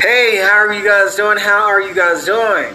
Hey, how are you guys doing? How are you guys doing?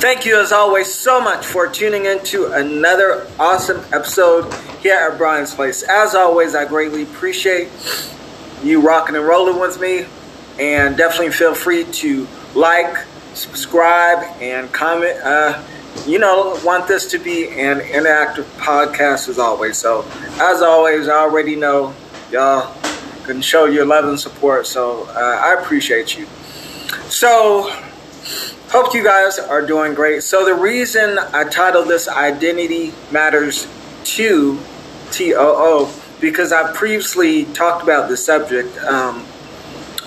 Thank you, as always, so much for tuning in to another awesome episode here at Brian's Place. As always, I greatly appreciate you rocking and rolling with me, and definitely feel free to like, subscribe, and comment. Uh, you know, want this to be an interactive podcast as always. So, as always, I already know y'all can show your love and support. So, uh, I appreciate you. So, hope you guys are doing great. So, the reason I titled this Identity Matters 2 TOO because I previously talked about the subject. Um,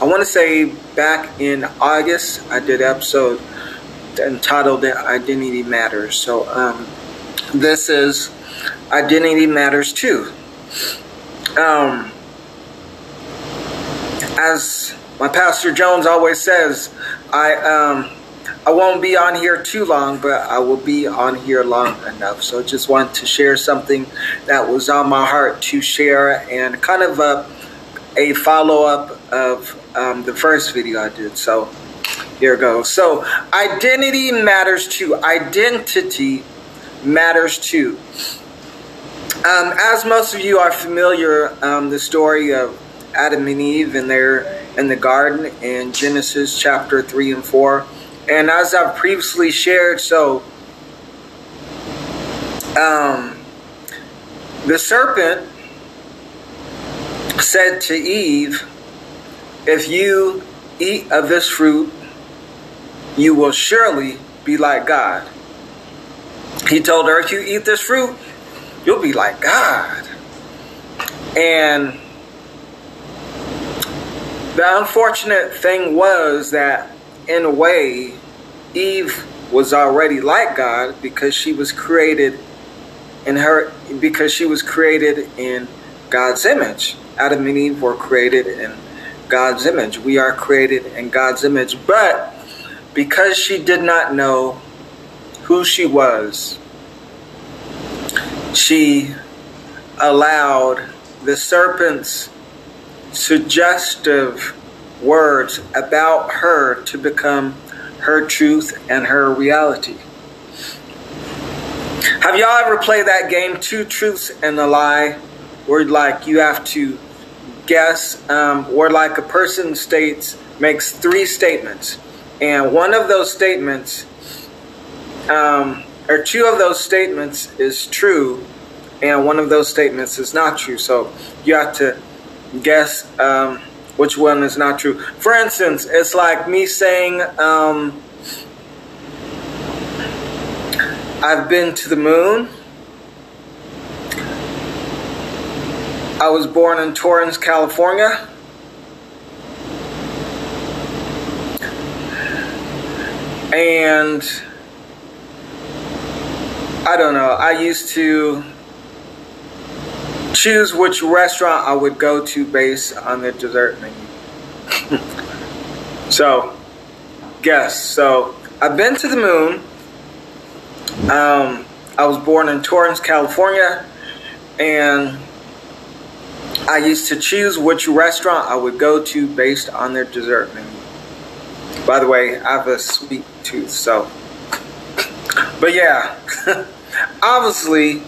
I want to say back in August, I did episode entitled Identity Matters. So um, this is Identity Matters too. Um, as my pastor Jones always says, I um, I won't be on here too long, but I will be on here long enough. So just want to share something that was on my heart to share and kind of a, a follow up of um, the first video I did. So here goes. So, identity matters too. Identity matters too. Um, as most of you are familiar, um, the story of Adam and Eve and their in the garden in Genesis chapter three and four, and as I've previously shared, so um, the serpent said to Eve, "If you eat of this fruit, you will surely be like God. He told her, if you eat this fruit, you'll be like God. And the unfortunate thing was that, in a way, Eve was already like God because she was created in her because she was created in God's image. Adam and Eve were created in God's image. We are created in God's image, but because she did not know who she was, she allowed the serpent's suggestive words about her to become her truth and her reality. Have y'all ever played that game, Two Truths and a Lie, where like you have to guess, um, where like a person states, makes three statements and one of those statements, um, or two of those statements is true, and one of those statements is not true. So you have to guess um, which one is not true. For instance, it's like me saying, um, I've been to the moon. I was born in Torrance, California. And I don't know, I used to choose which restaurant I would go to based on the dessert menu. so, guess. So, I've been to the moon. Um, I was born in Torrance, California, and I used to choose which restaurant I would go to based on their dessert menu. By the way, I have a sweet tooth, so. But yeah, obviously,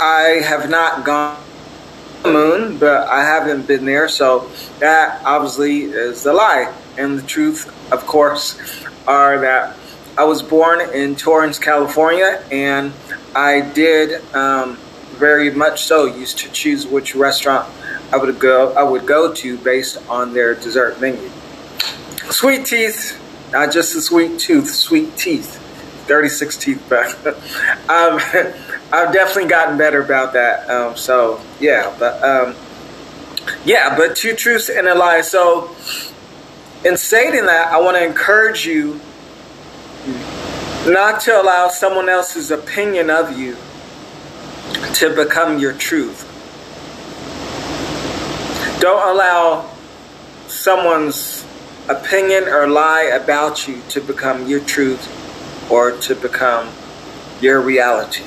I have not gone to the moon, but I haven't been there, so that obviously is the lie. And the truth, of course, are that I was born in Torrance, California, and I did um, very much so used to choose which restaurant I would go I would go to based on their dessert menu. Sweet teeth, not just a sweet tooth, sweet teeth. 36 teeth back. um, I've definitely gotten better about that. Um, so, yeah, but um, yeah, but two truths and a lie. So, in stating that, I want to encourage you not to allow someone else's opinion of you to become your truth. Don't allow someone's opinion or lie about you to become your truth or to become your reality.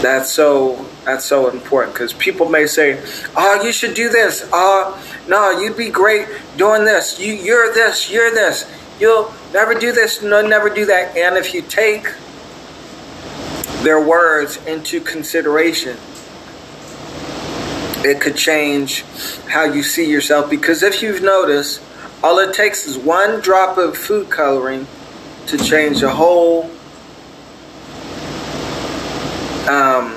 That's so That's so important because people may say, "Oh, you should do this." Ah, "Oh, no, you'd be great doing this. You, you're this. You're this. You'll never do this. No, never do that." And if you take their words into consideration, it could change how you see yourself. Because if you've noticed, all it takes is one drop of food coloring to change the whole um,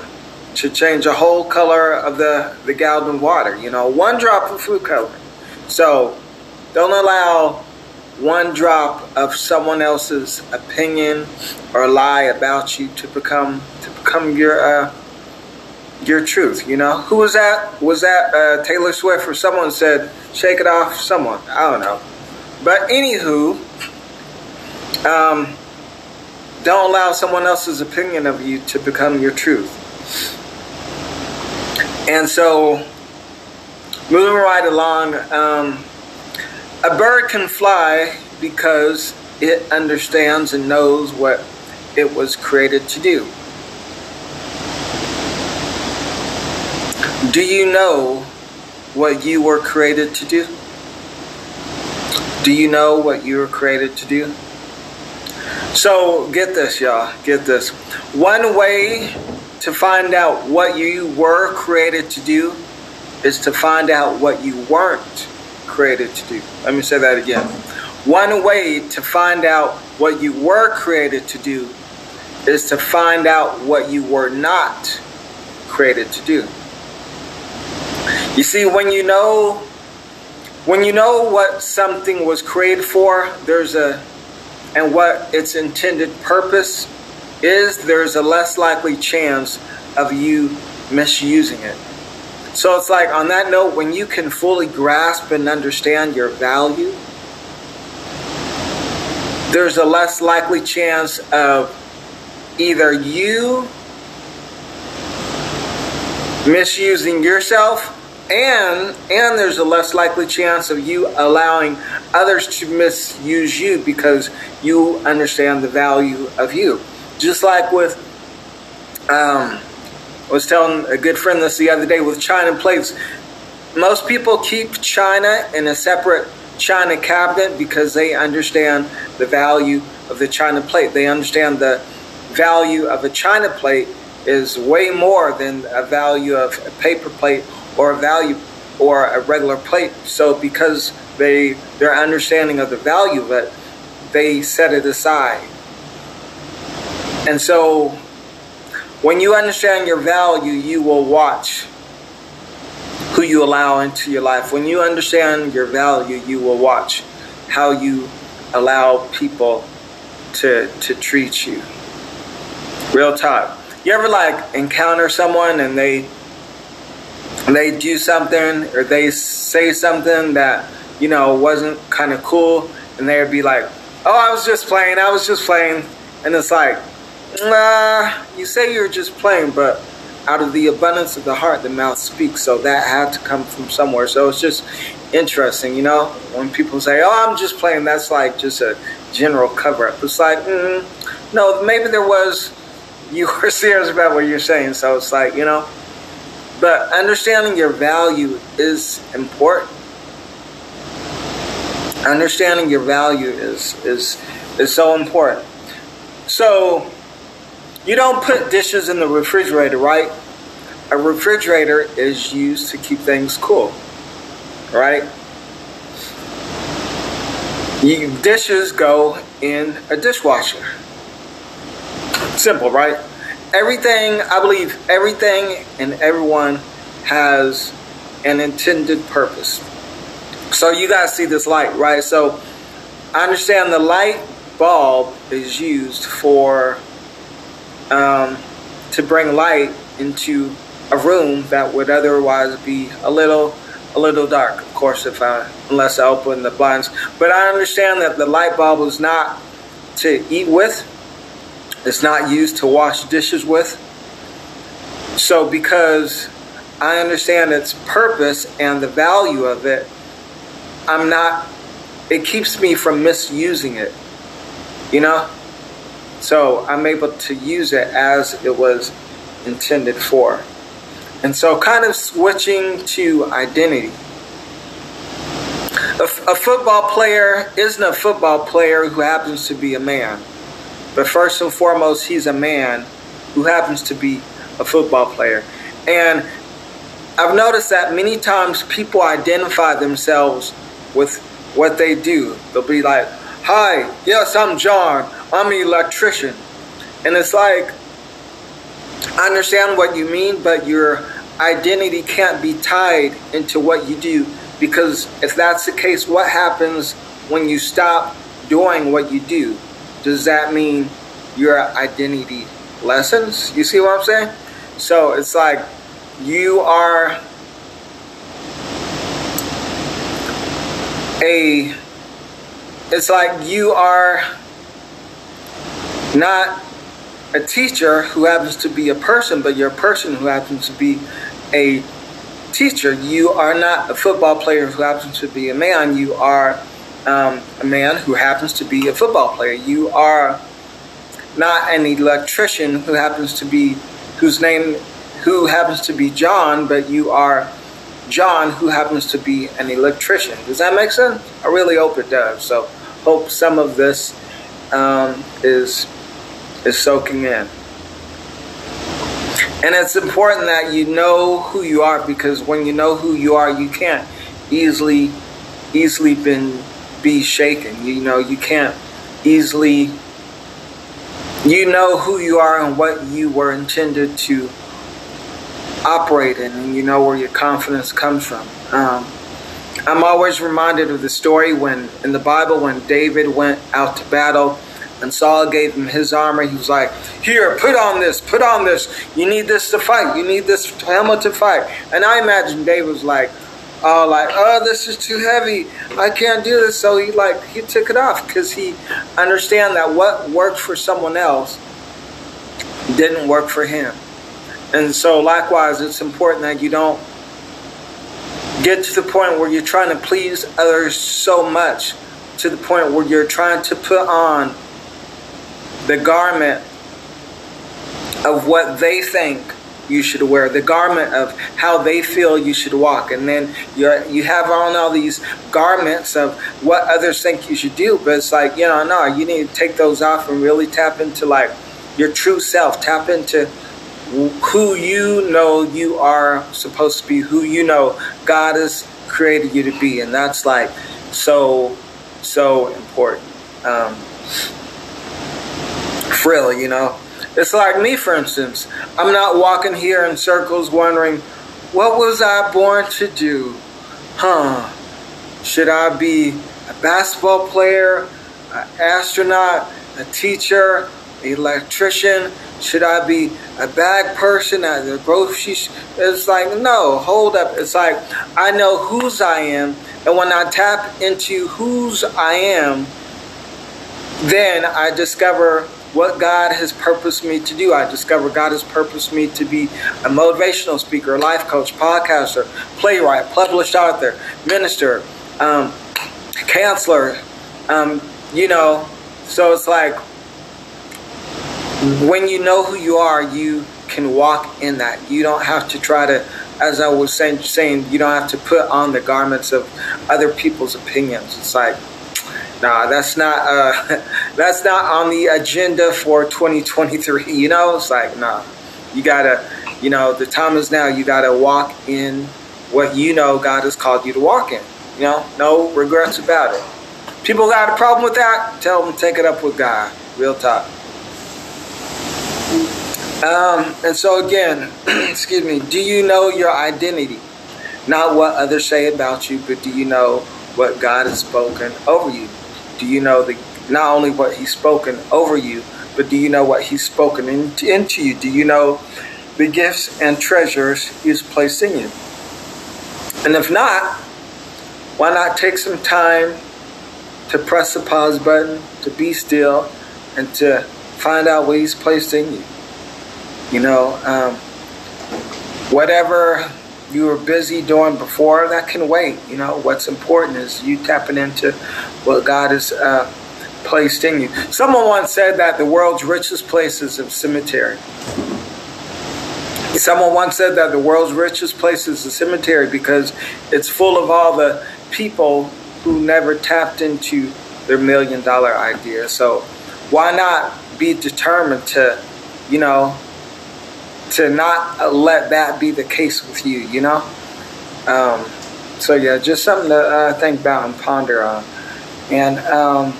to change the whole color of the, the gallon water. You know, one drop of food coloring. So don't allow one drop of someone else's opinion or lie about you to become to become your uh, your truth. You know, who was that? Was that uh, Taylor Swift or someone said, "Shake it off"? Someone I don't know. But anywho, um, don't allow someone else's opinion of you to become your truth. And so, moving right along, um, a bird can fly because it understands and knows what it was created to do. Do you know what you were created to do? Do you know what you were created to do? So, get this, y'all. Get this. One way to find out what you were created to do is to find out what you weren't created to do. Let me say that again. One way to find out what you were created to do is to find out what you were not created to do. You see, when you know when you know what something was created for, there's a and what its intended purpose is, there's a less likely chance of you misusing it. So it's like, on that note, when you can fully grasp and understand your value, there's a less likely chance of either you misusing yourself and and there's a less likely chance of you allowing others to misuse you because you understand the value of you. Just like with um, I was telling a good friend this the other day with china plates. Most people keep china in a separate china cabinet because they understand the value of the china plate. They understand the value of a china plate is way more than a value of a paper plate or a value or a regular plate. So because they their understanding of the value of it, they set it aside. And so when you understand your value, you will watch who you allow into your life. When you understand your value, you will watch how you allow people to to treat you. Real talk. You ever like encounter someone and they they do something or they say something that you know wasn't kind of cool and they'd be like oh i was just playing i was just playing. And it's like nah you say you're just playing but out of the abundance of the heart the mouth speaks. So that had to come from somewhere. So it's just interesting you know when people say oh i'm just playing that's like just a general cover up it's like mm, no maybe there was you were serious about what you're saying. So it's like you know but understanding your value is important. Understanding your value is is is so important. So you don't put dishes in the refrigerator, right? A refrigerator is used to keep things cool, right? You, dishes go in a dishwasher. Simple, right? Everything, I believe everything and everyone has an intended purpose. So you guys see this light, right? So I understand the light bulb is used for um, to bring light into a room that would otherwise be a little a little dark. Of course, if I unless I open the blinds. But I understand that the light bulb is not to eat with. It's not used to wash dishes with. So, because I understand its purpose and the value of it, I'm not, it keeps me from misusing it. You know? So, I'm able to use it as it was intended for. And so, kind of switching to identity. A, football player isn't a football player who happens to be a man. But first and foremost, he's a man who happens to be a football player. And I've noticed that many times people identify themselves with what they do. They'll be like, Hi, yes, I'm John. I'm an electrician. And it's like, I understand what you mean, but your identity can't be tied into what you do. Because if that's the case, what happens when you stop doing what you do? Does that mean your identity lessens? You see what I'm saying? So it's like you are a it's like you are not a teacher who happens to be a person, but you're a person who happens to be a teacher. You are not a football player who happens to be a man. You are um, a man who happens to be a football player. You are not an electrician who happens to be whose name who happens to be John, but you are John who happens to be an electrician. Does that make sense? I really hope it does. So hope some of this um, is is soaking in. And it's important that you know who you are because when you know who you are, you can't easily easily been be shaken. You know, you can't easily you know who you are and what you were intended to operate in, and you know where your confidence comes from. Um, I'm always reminded of the story when in the Bible when David went out to battle and Saul gave him his armor. He was like, Here, put on this, put on this. You need this to fight. You need this helmet to fight. And I imagine David was like, Oh, like, oh, this is too heavy. I can't do this. So he like he took it off because he understand that what worked for someone else didn't work for him. And so likewise, it's important that you don't get to the point where you're trying to please others so much to the point where you're trying to put on the garment of what they think you should wear, the garment of how they feel you should walk. And then you you have on all these garments of what others think you should do. But it's like, you know, no, you need to take those off and really tap into like your true self, tap into who you know you are supposed to be, who you know God has created you to be. And that's like so, so important. Um, frill, you know. It's like me, for instance. I'm not walking here in circles wondering, what was I born to do? Huh? Should I be a basketball player, an astronaut, a teacher, an electrician? Should I be a bag person at the grocery? It's like, no, hold up. It's like, I know whose I am. And when I tap into whose I am, then I discover what God has purposed me to do. I discover God has purposed me to be a motivational speaker, a life coach, podcaster, playwright, published author, minister, um, counselor. Um, you know, so it's like when you know who you are, you can walk in that. You don't have to try to, as I was saying, saying you don't have to put on the garments of other people's opinions. It's like Nah, that's not uh, that's not on the agenda for 2023. You know, it's like nah, you gotta, you know, the time is now. You gotta walk in what you know God has called you to walk in. You know, no regrets about it. People got a problem with that? Tell them take it up with God. Real talk. Um, and so again, excuse me. Do you know your identity? Not what others say about you, but do you know what God has spoken over you? Do you know the not only what he's spoken over you, but do you know what he's spoken in, into you? Do you know the gifts and treasures he's placed in you? And if not, why not take some time to press the pause button, to be still, and to find out what he's placed in you? You know, um, whatever you were busy doing before, that can wait. You know, what's important is you tapping into what God has uh, placed in you. Someone once said that the world's richest place is a cemetery. Someone once said that the world's richest place is the cemetery because it's full of all the people who never tapped into their million dollar idea. So why not be determined to, you know, to not let that be the case with you, you know? Um, so yeah, just something to uh, think about and ponder on. And um,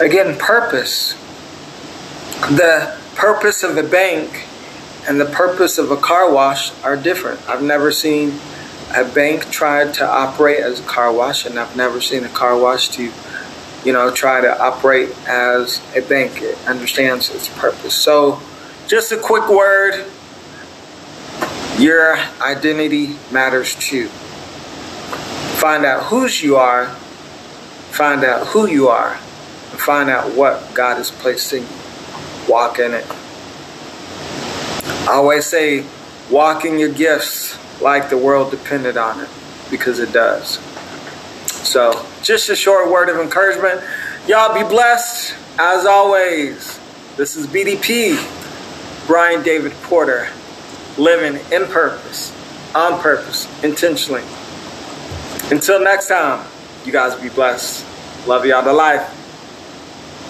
again, purpose. The purpose of a bank and the purpose of a car wash are different. I've never seen a bank try to operate as a car wash, and I've never seen a car wash to, you know, try to operate as a bank. It understands its purpose. So, just a quick word your identity matters too. Find out whose you are, find out who you are, and find out what God has placed in you. Walk in it. I always say, walk in your gifts like the world depended on it, because it does. So, just a short word of encouragement. Y'all be blessed. As always, this is BDP, Brian David Porter living in purpose, on purpose, intentionally. Until next time, you guys be blessed. Love y'all to life.